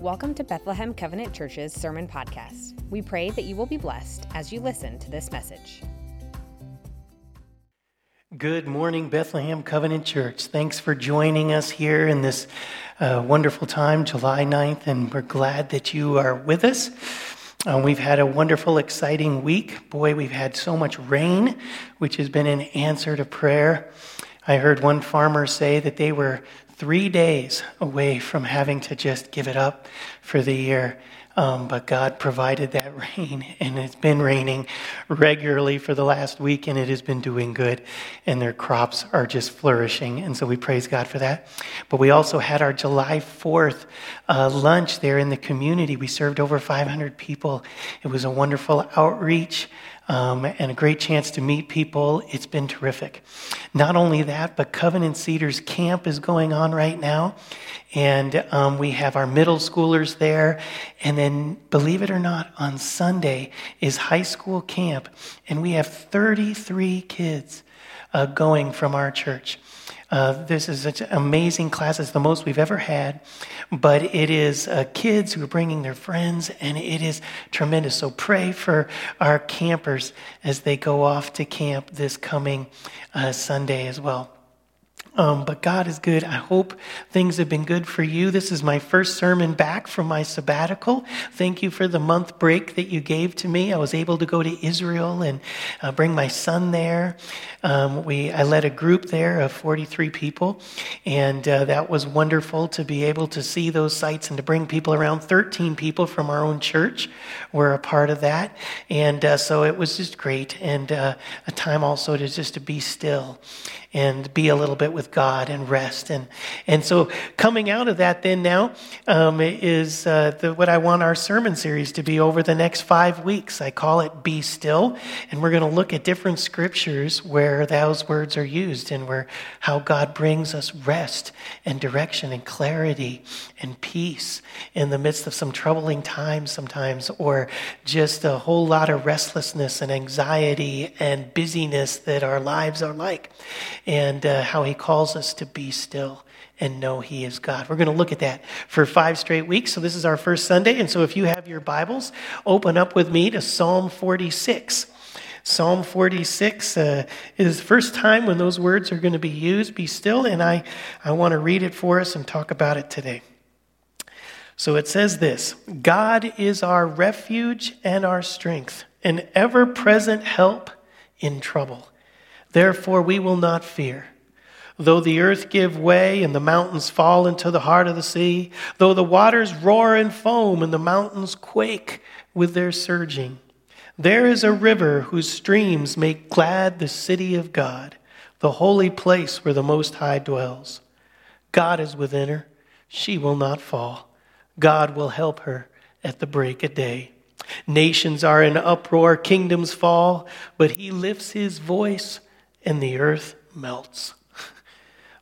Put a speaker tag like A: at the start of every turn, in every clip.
A: Welcome to Bethlehem Covenant Church's Sermon Podcast. We pray that you will be blessed as you listen to this message.
B: Good morning, Bethlehem Covenant Church. Thanks for joining us here in this uh, wonderful time, July 9th, and we're glad that you are with us. Uh, we've had a wonderful, exciting week. Boy, we've had so much rain, which has been an answer to prayer. I heard one farmer say that they were three days away from having to just give it up for the year. Um, but God provided that rain, and it's been raining regularly for the last week, and it has been doing good, and their crops are just flourishing. And so we praise God for that. But we also had our July 4th uh, lunch there in the community. We served over 500 people. It was a wonderful outreach um, and a great chance to meet people. It's been terrific. Not only that, but Covenant Cedars Camp is going on right now. And um, we have our middle schoolers there. And then, believe it or not, on Sunday is high school camp. And we have 33 kids uh, going from our church. Uh, this is such an amazing class. It's the most we've ever had, but it is uh, kids who are bringing their friends, and it is tremendous. So pray for our campers as they go off to camp this coming uh, Sunday as well. Um, but God is good. I hope things have been good for you. This is my first sermon back from my sabbatical. Thank you for the month break that you gave to me. I was able to go to Israel and uh, bring my son there. Um, we I led a group there of 43 people, and uh, that was wonderful to be able to see those sites and to bring people around. 13 people from our own church were a part of that, and uh, so it was just great and uh, a time also to just to be still and be a little bit with God and rest. And, and so coming out of that then now um, is uh, the, what I want our sermon series to be over the next five weeks. I call it Be Still. And we're going to look at different scriptures where those words are used and where how God brings us rest and direction and clarity and peace in the midst of some troubling times sometimes or just a whole lot of restlessness and anxiety and busyness that our lives are like and uh, how he calls us to be still and know he is God. We're going to look at that for five straight weeks. So this is our first Sunday. And so if you have your Bibles, open up with me to Psalm 46. Psalm 46 uh, is the first time when those words are going to be used. Be still. And I, I want to read it for us and talk about it today. So it says this God is our refuge and our strength, an ever present help in trouble. Therefore, we will not fear. Though the earth give way and the mountains fall into the heart of the sea, though the waters roar and foam and the mountains quake with their surging, there is a river whose streams make glad the city of God, the holy place where the Most High dwells. God is within her, she will not fall. God will help her at the break of day. Nations are in uproar, kingdoms fall, but he lifts his voice and the earth melts.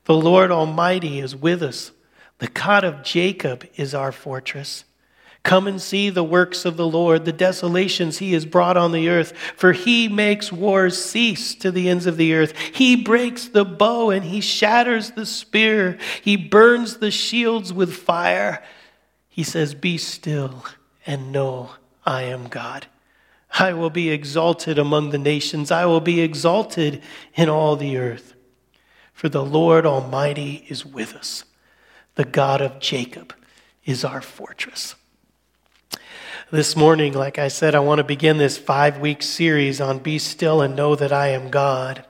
B: The Lord Almighty is with us. The God of Jacob is our fortress. Come and see the works of the Lord, the desolations he has brought on the earth. For he makes wars cease to the ends of the earth. He breaks the bow and he shatters the spear. He burns the shields with fire. He says, Be still and know I am God. I will be exalted among the nations. I will be exalted in all the earth. For the Lord Almighty is with us. The God of Jacob is our fortress. This morning, like I said, I want to begin this five week series on Be Still and Know That I Am God.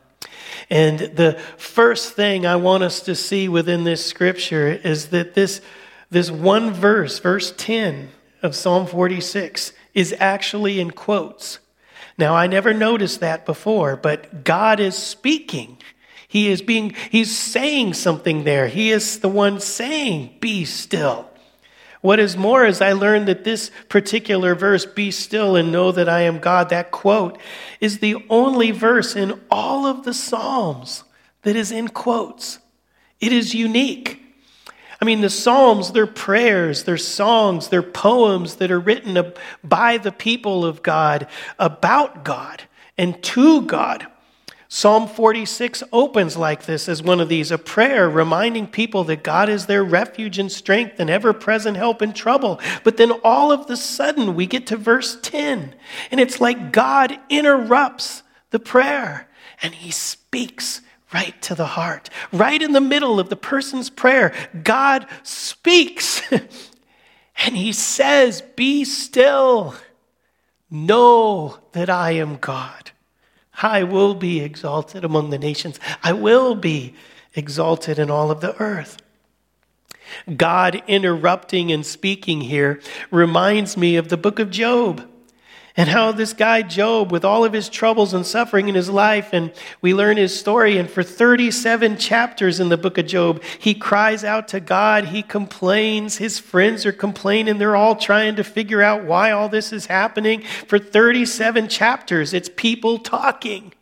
B: And the first thing I want us to see within this scripture is that this, this one verse, verse 10 of Psalm 46, is actually in quotes. Now, I never noticed that before, but God is speaking. He is being, he's saying something there. He is the one saying, Be still. What is more, is I learned that this particular verse, Be still and know that I am God, that quote, is the only verse in all of the Psalms that is in quotes. It is unique. I mean, the Psalms, they're prayers, they're songs, they're poems that are written by the people of God about God and to God. Psalm 46 opens like this as one of these a prayer reminding people that God is their refuge and strength and ever present help in trouble. But then all of the sudden we get to verse 10, and it's like God interrupts the prayer and he speaks right to the heart. Right in the middle of the person's prayer, God speaks and he says, Be still, know that I am God. I will be exalted among the nations. I will be exalted in all of the earth. God interrupting and speaking here reminds me of the book of Job and how this guy Job, with all of his troubles and suffering in his life, and we learn his story, and for 37 chapters in the book of Job, he cries out to God, he complains, his friends are complaining, they're all trying to figure out why all this is happening. For 37 chapters, it's people talking.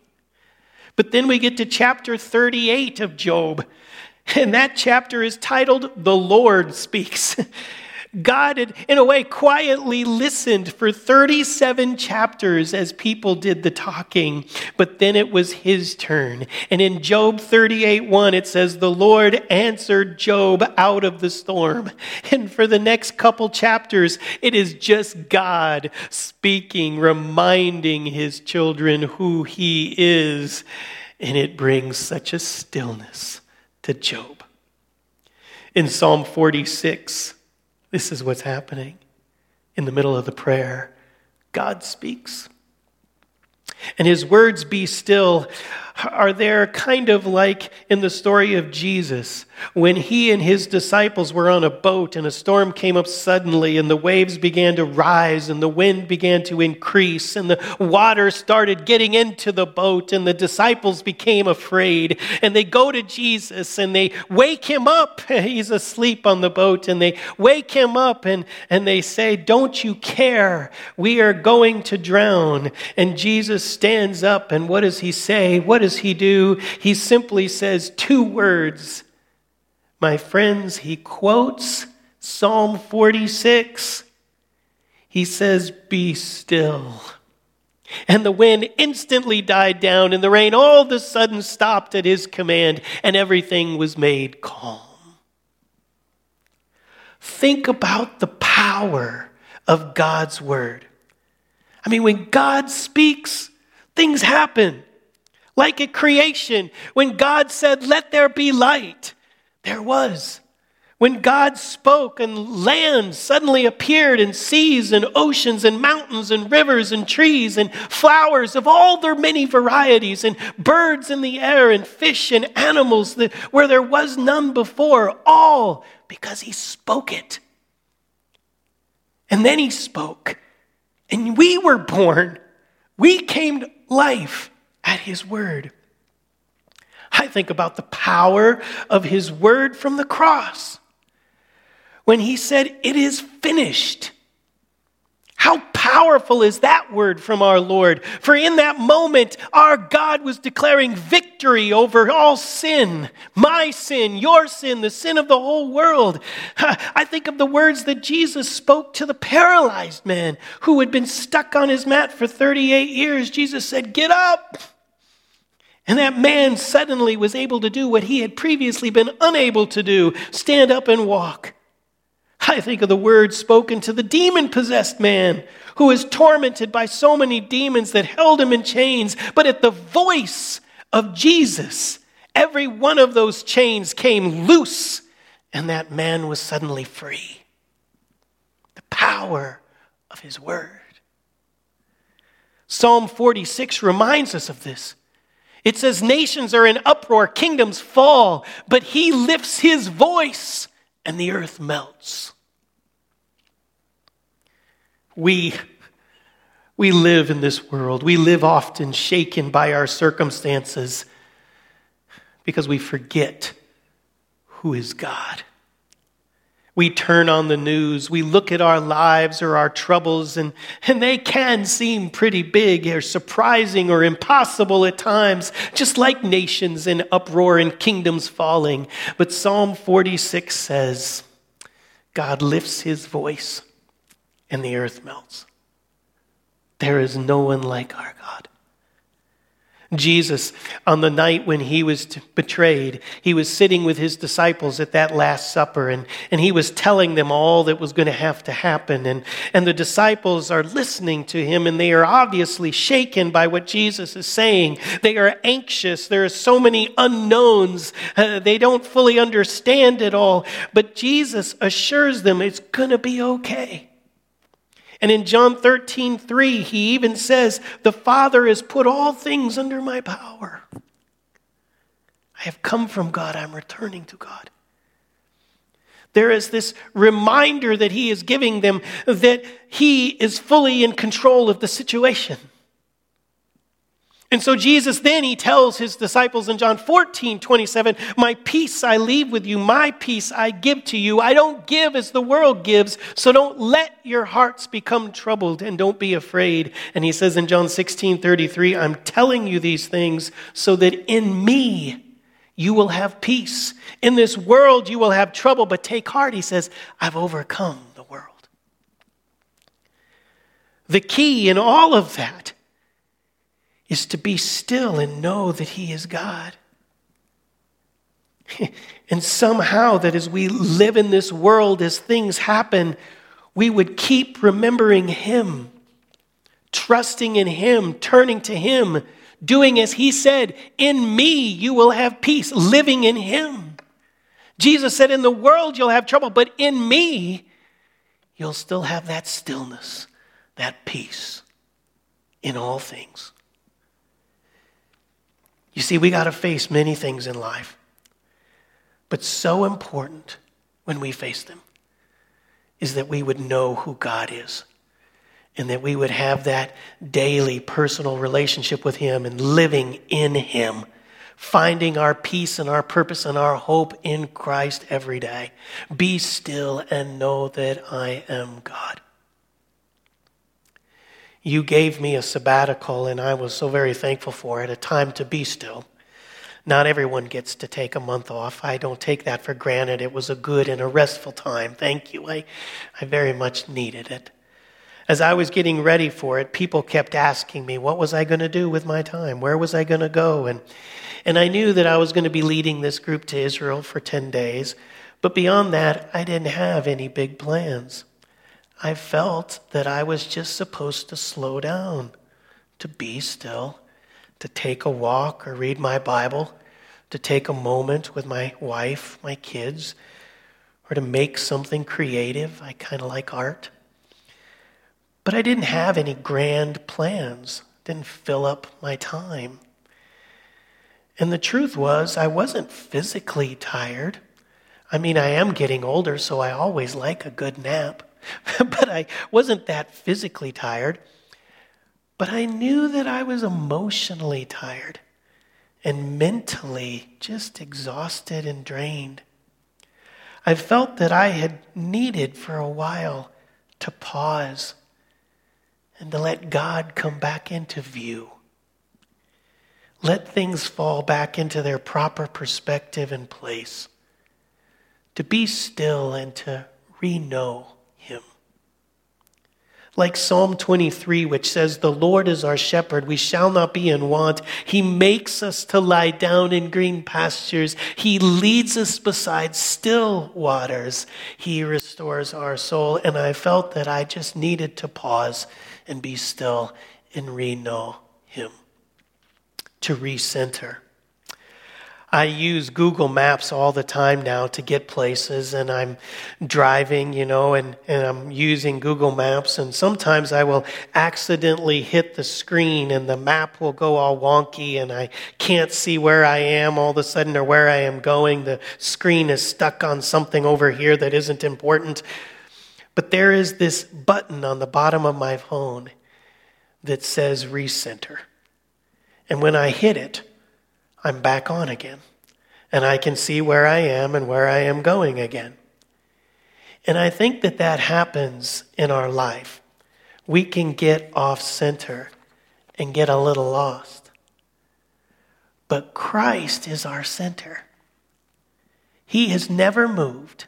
B: But then we get to chapter 38 of Job, and that chapter is titled The Lord Speaks. God had, in a way, quietly listened for 37 chapters as people did the talking, but then it was his turn. And in Job 38 1, it says, The Lord answered Job out of the storm. And for the next couple chapters, it is just God speaking, reminding his children who he is. And it brings such a stillness to Job. In Psalm 46, this is what's happening in the middle of the prayer. God speaks. And his words, be still, are there kind of like in the story of Jesus when he and his disciples were on a boat and a storm came up suddenly and the waves began to rise and the wind began to increase and the water started getting into the boat and the disciples became afraid and they go to Jesus and they wake him up. He's asleep on the boat and they wake him up and, and they say, Don't you care? We are going to drown. And Jesus stands up and what does he say? What does he do? He simply says two words my friends, he quotes Psalm 46. He says, Be still. And the wind instantly died down, and the rain all of a sudden stopped at his command, and everything was made calm. Think about the power of God's word. I mean, when God speaks, things happen. Like at creation, when God said, Let there be light, there was. When God spoke and land suddenly appeared and seas and oceans and mountains and rivers and trees and flowers of all their many varieties and birds in the air and fish and animals that, where there was none before, all because he spoke it. And then he spoke and we were born. We came to life at his word. I think about the power of his word from the cross when he said, It is finished. How powerful is that word from our Lord? For in that moment, our God was declaring victory over all sin my sin, your sin, the sin of the whole world. I think of the words that Jesus spoke to the paralyzed man who had been stuck on his mat for 38 years. Jesus said, Get up. And that man suddenly was able to do what he had previously been unable to do stand up and walk. I think of the words spoken to the demon possessed man who was tormented by so many demons that held him in chains. But at the voice of Jesus, every one of those chains came loose, and that man was suddenly free. The power of his word. Psalm 46 reminds us of this. It says, Nations are in uproar, kingdoms fall, but he lifts his voice and the earth melts. We, we live in this world. We live often shaken by our circumstances because we forget who is God. We turn on the news, we look at our lives or our troubles, and, and they can seem pretty big or surprising or impossible at times, just like nations in uproar and kingdoms falling. But Psalm 46 says, God lifts his voice and the earth melts. There is no one like our God. Jesus, on the night when he was betrayed, he was sitting with his disciples at that Last Supper, and, and he was telling them all that was going to have to happen. And, and the disciples are listening to him, and they are obviously shaken by what Jesus is saying. They are anxious. There are so many unknowns. Uh, they don't fully understand it all. But Jesus assures them it's going to be okay. And in John 13, 3, he even says, The Father has put all things under my power. I have come from God, I'm returning to God. There is this reminder that he is giving them that he is fully in control of the situation. And so Jesus then he tells his disciples in John 14, 27, My peace I leave with you, my peace I give to you. I don't give as the world gives, so don't let your hearts become troubled and don't be afraid. And he says in John 16, 33, I'm telling you these things so that in me you will have peace. In this world you will have trouble, but take heart, he says, I've overcome the world. The key in all of that is to be still and know that He is God. and somehow, that as we live in this world, as things happen, we would keep remembering Him, trusting in Him, turning to Him, doing as He said, In me you will have peace, living in Him. Jesus said, In the world you'll have trouble, but in me you'll still have that stillness, that peace in all things. You see, we got to face many things in life. But so important when we face them is that we would know who God is and that we would have that daily personal relationship with Him and living in Him, finding our peace and our purpose and our hope in Christ every day. Be still and know that I am God. You gave me a sabbatical, and I was so very thankful for it, a time to be still. Not everyone gets to take a month off. I don't take that for granted. It was a good and a restful time. Thank you. I, I very much needed it. As I was getting ready for it, people kept asking me, what was I going to do with my time? Where was I going to go? And, and I knew that I was going to be leading this group to Israel for 10 days. But beyond that, I didn't have any big plans. I felt that I was just supposed to slow down, to be still, to take a walk or read my Bible, to take a moment with my wife, my kids, or to make something creative. I kind of like art. But I didn't have any grand plans, didn't fill up my time. And the truth was, I wasn't physically tired. I mean, I am getting older, so I always like a good nap. but I wasn't that physically tired. But I knew that I was emotionally tired and mentally just exhausted and drained. I felt that I had needed for a while to pause and to let God come back into view. Let things fall back into their proper perspective and place. To be still and to re know like Psalm 23, which says, The Lord is our shepherd, we shall not be in want. He makes us to lie down in green pastures. He leads us beside still waters. He restores our soul. And I felt that I just needed to pause and be still and re know Him, to recenter. I use Google Maps all the time now to get places, and I'm driving, you know, and, and I'm using Google Maps, and sometimes I will accidentally hit the screen, and the map will go all wonky, and I can't see where I am all of a sudden or where I am going. The screen is stuck on something over here that isn't important. But there is this button on the bottom of my phone that says recenter. And when I hit it, I'm back on again. And I can see where I am and where I am going again. And I think that that happens in our life. We can get off center and get a little lost. But Christ is our center. He has never moved.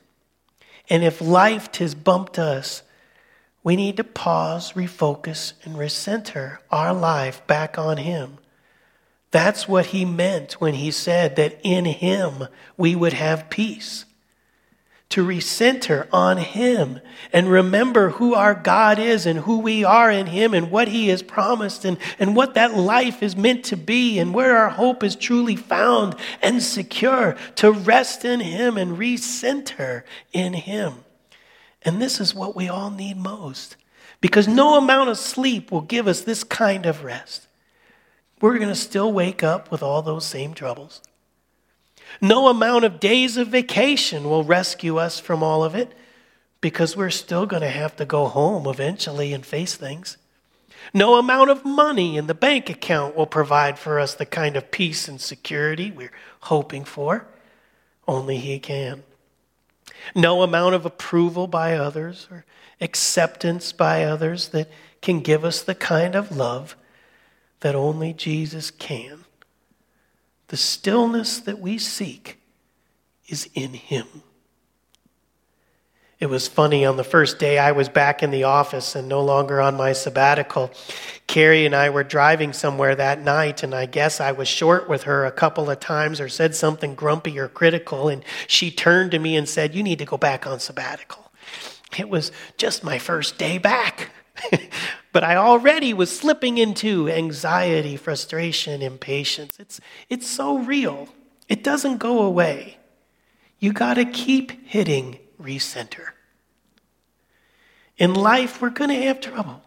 B: And if life has bumped us, we need to pause, refocus, and recenter our life back on Him That's what he meant when he said that in him we would have peace. To recenter on him and remember who our God is and who we are in him and what he has promised and, and what that life is meant to be and where our hope is truly found and secure. To rest in him and recenter in him. And this is what we all need most because no amount of sleep will give us this kind of rest we're going to still wake up with all those same troubles. No amount of days of vacation will rescue us from all of it because we're still going to have to go home eventually and face things. No amount of money in the bank account will provide for us the kind of peace and security we're hoping for. Only He can. No amount of approval by others or acceptance by others that can give us the kind of love that only Jesus can. The stillness that we seek is in Him. It was funny on the first day I was back in the office and no longer on my sabbatical. Carrie and I were driving somewhere that night, and I guess I was short with her a couple of times or said something grumpy or critical, and she turned to me and said, You need to go back on sabbatical. It was just my first day back. but I already was slipping into anxiety, frustration, impatience. It's, it's so real. It doesn't go away. You got to keep hitting recenter. In life, we're going to have trouble,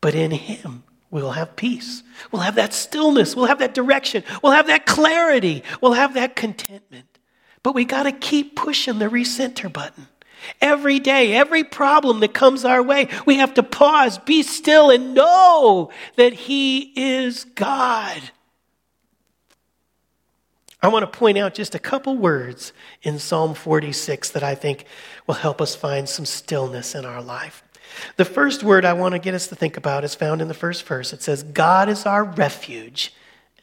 B: but in Him, we'll have peace. We'll have that stillness. We'll have that direction. We'll have that clarity. We'll have that contentment. But we got to keep pushing the recenter button. Every day, every problem that comes our way, we have to pause, be still, and know that He is God. I want to point out just a couple words in Psalm 46 that I think will help us find some stillness in our life. The first word I want to get us to think about is found in the first verse. It says, God is our refuge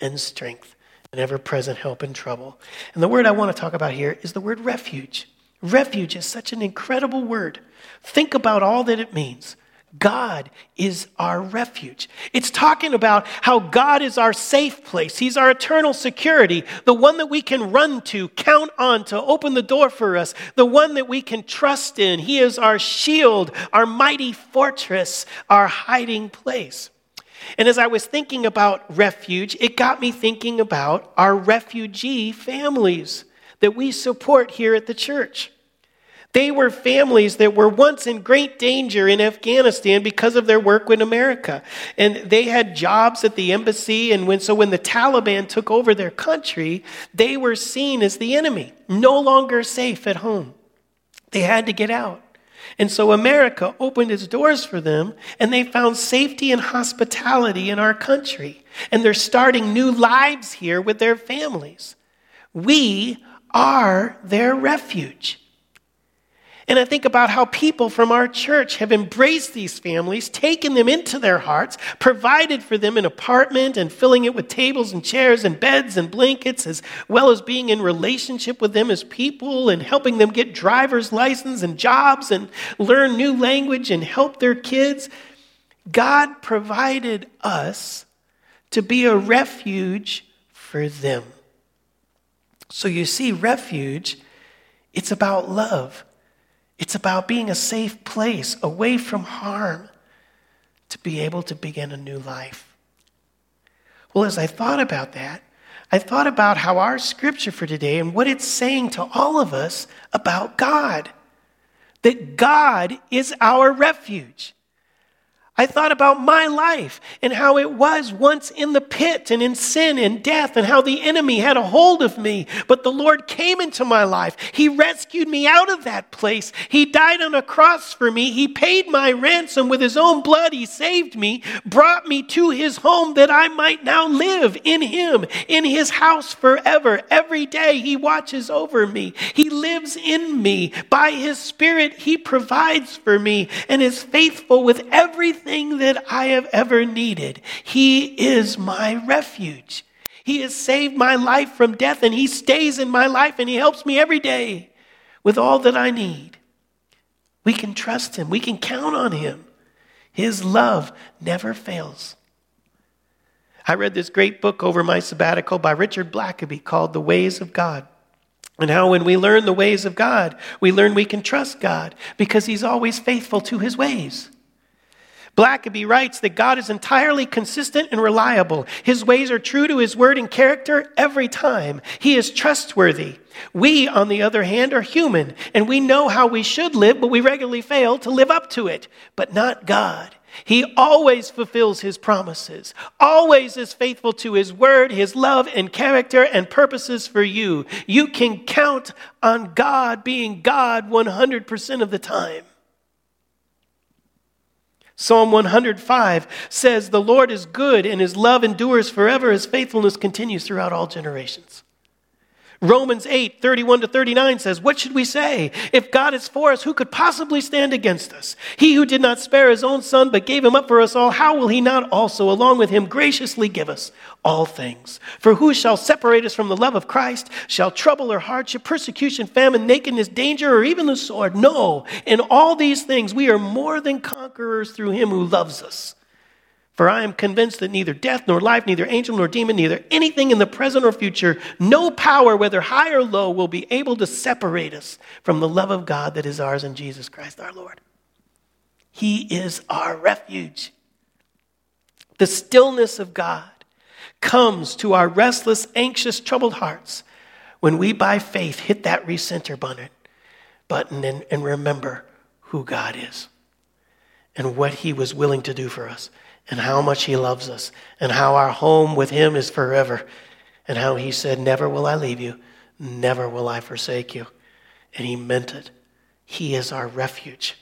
B: and strength, and ever present help in trouble. And the word I want to talk about here is the word refuge. Refuge is such an incredible word. Think about all that it means. God is our refuge. It's talking about how God is our safe place. He's our eternal security, the one that we can run to, count on to open the door for us, the one that we can trust in. He is our shield, our mighty fortress, our hiding place. And as I was thinking about refuge, it got me thinking about our refugee families that we support here at the church. They were families that were once in great danger in Afghanistan because of their work with America. And they had jobs at the embassy. And when, so when the Taliban took over their country, they were seen as the enemy, no longer safe at home. They had to get out. And so America opened its doors for them, and they found safety and hospitality in our country. And they're starting new lives here with their families. We are their refuge. And I think about how people from our church have embraced these families, taken them into their hearts, provided for them an apartment and filling it with tables and chairs and beds and blankets, as well as being in relationship with them as people and helping them get driver's license and jobs and learn new language and help their kids. God provided us to be a refuge for them. So you see, refuge, it's about love. It's about being a safe place away from harm to be able to begin a new life. Well, as I thought about that, I thought about how our scripture for today and what it's saying to all of us about God that God is our refuge. I thought about my life and how it was once in the pit and in sin and death and how the enemy had a hold of me. But the Lord came into my life. He rescued me out of that place. He died on a cross for me. He paid my ransom with his own blood. He saved me, brought me to his home that I might now live in him, in his house forever. Every day he watches over me. He lives in me. By his spirit, he provides for me and is faithful with everything everything that I have ever needed. He is my refuge. He has saved my life from death and He stays in my life and He helps me every day with all that I need. We can trust Him, we can count on Him. His love never fails. I read this great book over my sabbatical by Richard Blackaby called The Ways of God. And how, when we learn the ways of God, we learn we can trust God because He's always faithful to His ways. Blackaby writes that God is entirely consistent and reliable. His ways are true to His word and character every time. He is trustworthy. We, on the other hand, are human, and we know how we should live, but we regularly fail to live up to it. But not God. He always fulfills his promises, always is faithful to his word, his love and character and purposes for you. You can count on God being God 100% of the time. Psalm 105 says, The Lord is good and his love endures forever, his faithfulness continues throughout all generations. Romans 8, 31 to 39 says, What should we say? If God is for us, who could possibly stand against us? He who did not spare his own son, but gave him up for us all, how will he not also, along with him, graciously give us all things? For who shall separate us from the love of Christ? Shall trouble or hardship, persecution, famine, nakedness, danger, or even the sword? No, in all these things we are more than conquerors through him who loves us. For I am convinced that neither death, nor life, neither angel, nor demon, neither anything in the present or future, no power, whether high or low, will be able to separate us from the love of God that is ours in Jesus Christ our Lord. He is our refuge. The stillness of God comes to our restless, anxious, troubled hearts when we, by faith, hit that recenter button and, and remember who God is and what He was willing to do for us and how much He loves us, and how our home with Him is forever, and how He said, Never will I leave you, never will I forsake you. And He meant it. He is our refuge.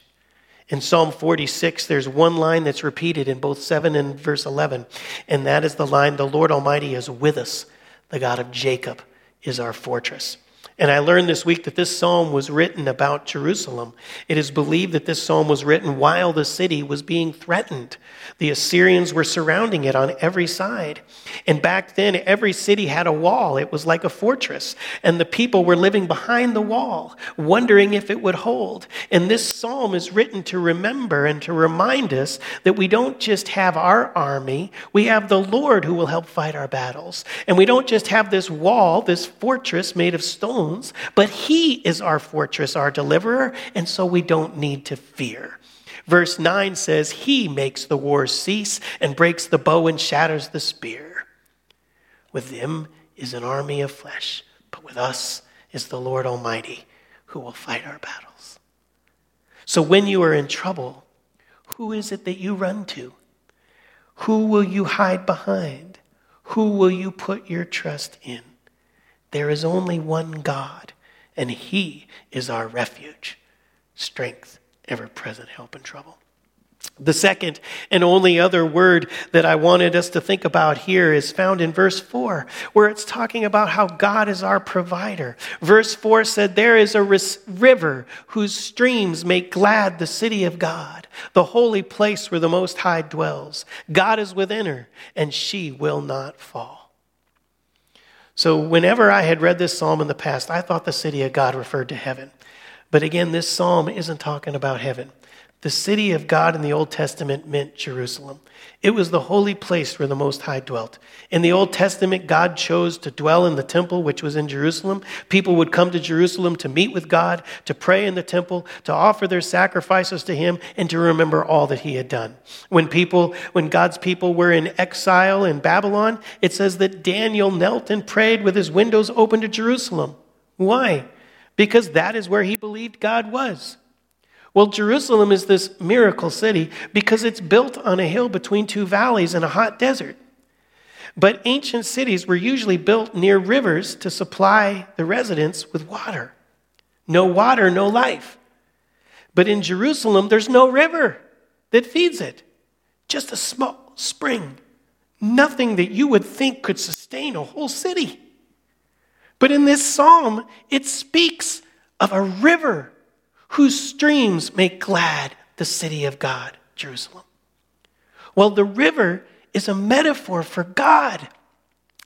B: In Psalm 46, there's one line that's repeated in both 7 and verse 11, and that is the line The Lord Almighty is with us, the God of Jacob is our fortress. And I learned this week that this psalm was written about Jerusalem. It is believed that this psalm was written while the city was being threatened. The Assyrians were surrounding it on every side. And back then, every city had a wall. It was like a fortress. And the people were living behind the wall, wondering if it would hold. And this psalm is written to remember and to remind us that we don't just have our army, we have the Lord who will help fight our battles. And we don't just have this wall, this fortress made of but He is our fortress, our deliverer, and so we don't need to fear. Verse 9 says, He makes the war cease and breaks the bow and shatters the spear. With them is an army of flesh, but with us is the Lord Almighty who will fight our battles. So when you are in trouble, who is it that you run to? Who will you hide behind? Who will you put your trust in? There is only one God, and He is our refuge, strength, ever present help in trouble. The second and only other word that I wanted us to think about here is found in verse 4, where it's talking about how God is our provider. Verse 4 said, There is a river whose streams make glad the city of God, the holy place where the Most High dwells. God is within her, and she will not fall. So, whenever I had read this psalm in the past, I thought the city of God referred to heaven. But again, this psalm isn't talking about heaven. The city of God in the Old Testament meant Jerusalem. It was the holy place where the Most High dwelt. In the Old Testament, God chose to dwell in the temple, which was in Jerusalem. People would come to Jerusalem to meet with God, to pray in the temple, to offer their sacrifices to Him, and to remember all that He had done. When people, when God's people were in exile in Babylon, it says that Daniel knelt and prayed with his windows open to Jerusalem. Why? because that is where he believed God was. Well, Jerusalem is this miracle city because it's built on a hill between two valleys in a hot desert. But ancient cities were usually built near rivers to supply the residents with water. No water, no life. But in Jerusalem, there's no river that feeds it, just a small spring. Nothing that you would think could sustain a whole city. But in this psalm, it speaks of a river whose streams make glad the city of God, Jerusalem. Well, the river is a metaphor for God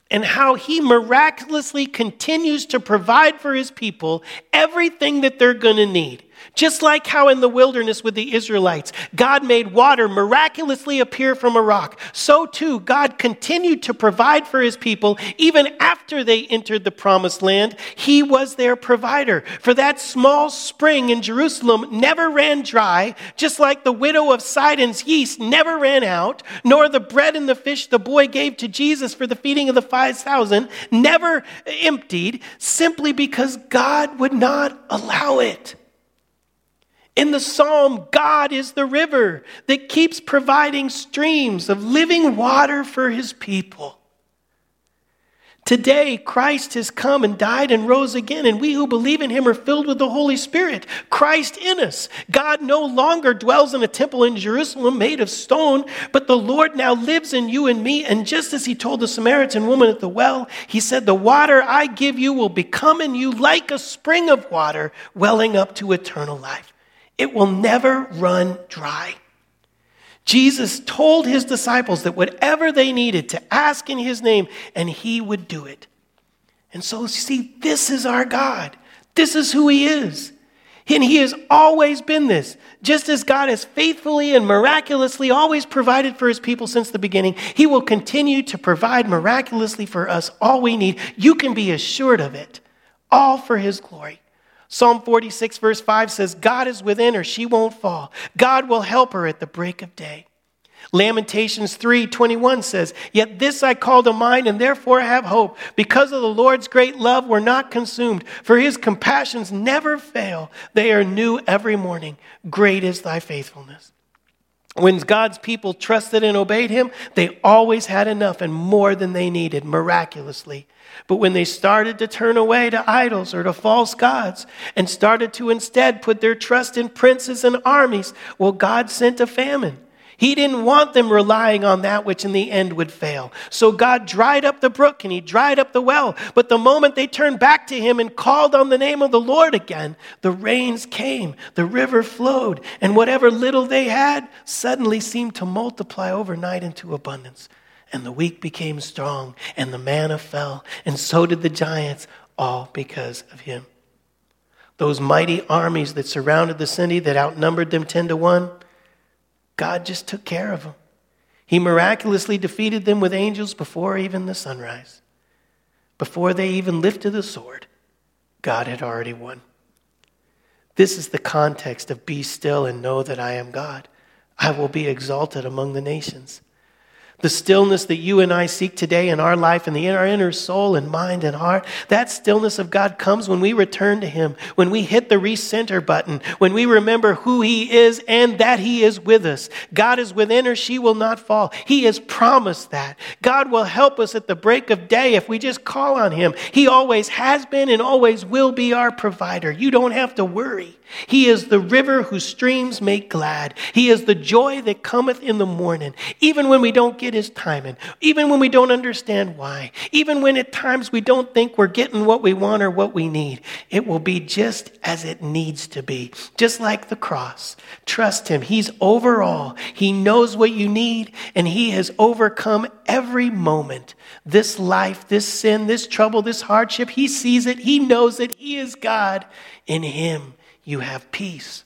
B: and how he miraculously continues to provide for his people everything that they're going to need. Just like how in the wilderness with the Israelites, God made water miraculously appear from a rock, so too God continued to provide for his people even after they entered the promised land. He was their provider. For that small spring in Jerusalem never ran dry, just like the widow of Sidon's yeast never ran out, nor the bread and the fish the boy gave to Jesus for the feeding of the 5,000 never emptied, simply because God would not allow it. In the psalm, God is the river that keeps providing streams of living water for his people. Today, Christ has come and died and rose again, and we who believe in him are filled with the Holy Spirit. Christ in us. God no longer dwells in a temple in Jerusalem made of stone, but the Lord now lives in you and me. And just as he told the Samaritan woman at the well, he said, The water I give you will become in you like a spring of water welling up to eternal life. It will never run dry. Jesus told his disciples that whatever they needed to ask in his name, and he would do it. And so, see, this is our God. This is who he is. And he has always been this. Just as God has faithfully and miraculously always provided for his people since the beginning, he will continue to provide miraculously for us all we need. You can be assured of it, all for his glory. Psalm 46, verse 5 says, God is within her, she won't fall. God will help her at the break of day. Lamentations 3:21 says, "Yet this I call to mind and therefore have hope. Because of the Lord's great love we're not consumed, for his compassions never fail. They are new every morning. Great is thy faithfulness." When God's people trusted and obeyed him, they always had enough and more than they needed, miraculously. But when they started to turn away to idols or to false gods and started to instead put their trust in princes and armies, well, God sent a famine. He didn't want them relying on that which in the end would fail. So God dried up the brook and he dried up the well. But the moment they turned back to him and called on the name of the Lord again, the rains came, the river flowed, and whatever little they had suddenly seemed to multiply overnight into abundance. And the weak became strong, and the manna fell, and so did the giants, all because of him. Those mighty armies that surrounded the city that outnumbered them 10 to 1 God just took care of them. He miraculously defeated them with angels before even the sunrise. Before they even lifted the sword, God had already won. This is the context of be still and know that I am God. I will be exalted among the nations. The stillness that you and I seek today in our life and in our inner soul and mind and heart, that stillness of God comes when we return to Him, when we hit the recenter button, when we remember who He is and that He is with us. God is within her, she will not fall. He has promised that. God will help us at the break of day if we just call on Him. He always has been and always will be our provider. You don't have to worry. He is the river whose streams make glad. He is the joy that cometh in the morning. Even when we don't get his timing, even when we don't understand why, even when at times we don't think we're getting what we want or what we need, it will be just as it needs to be. Just like the cross. Trust him. He's over all. He knows what you need, and he has overcome every moment. This life, this sin, this trouble, this hardship, he sees it. He knows it. He is God. In him you have peace.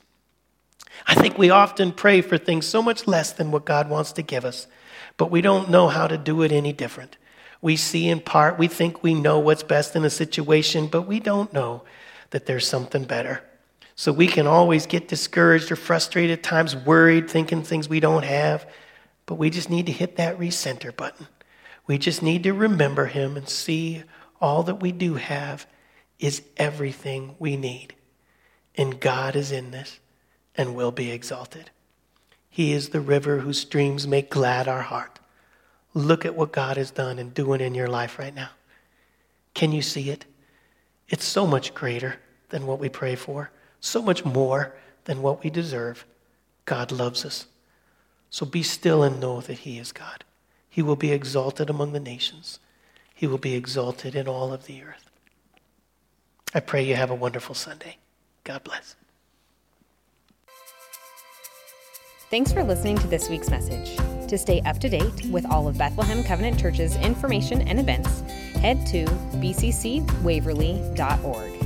B: I think we often pray for things so much less than what God wants to give us, but we don't know how to do it any different. We see in part, we think we know what's best in a situation, but we don't know that there's something better. So we can always get discouraged or frustrated, at times worried, thinking things we don't have, but we just need to hit that recenter button. We just need to remember Him and see all that we do have is everything we need. And God is in this and will be exalted. He is the river whose streams make glad our heart. Look at what God has done and doing in your life right now. Can you see it? It's so much greater than what we pray for, so much more than what we deserve. God loves us. So be still and know that He is God. He will be exalted among the nations, He will be exalted in all of the earth. I pray you have a wonderful Sunday. God bless.
A: Thanks for listening to this week's message. To stay up to date with all of Bethlehem Covenant Church's information and events, head to bccwaverly.org.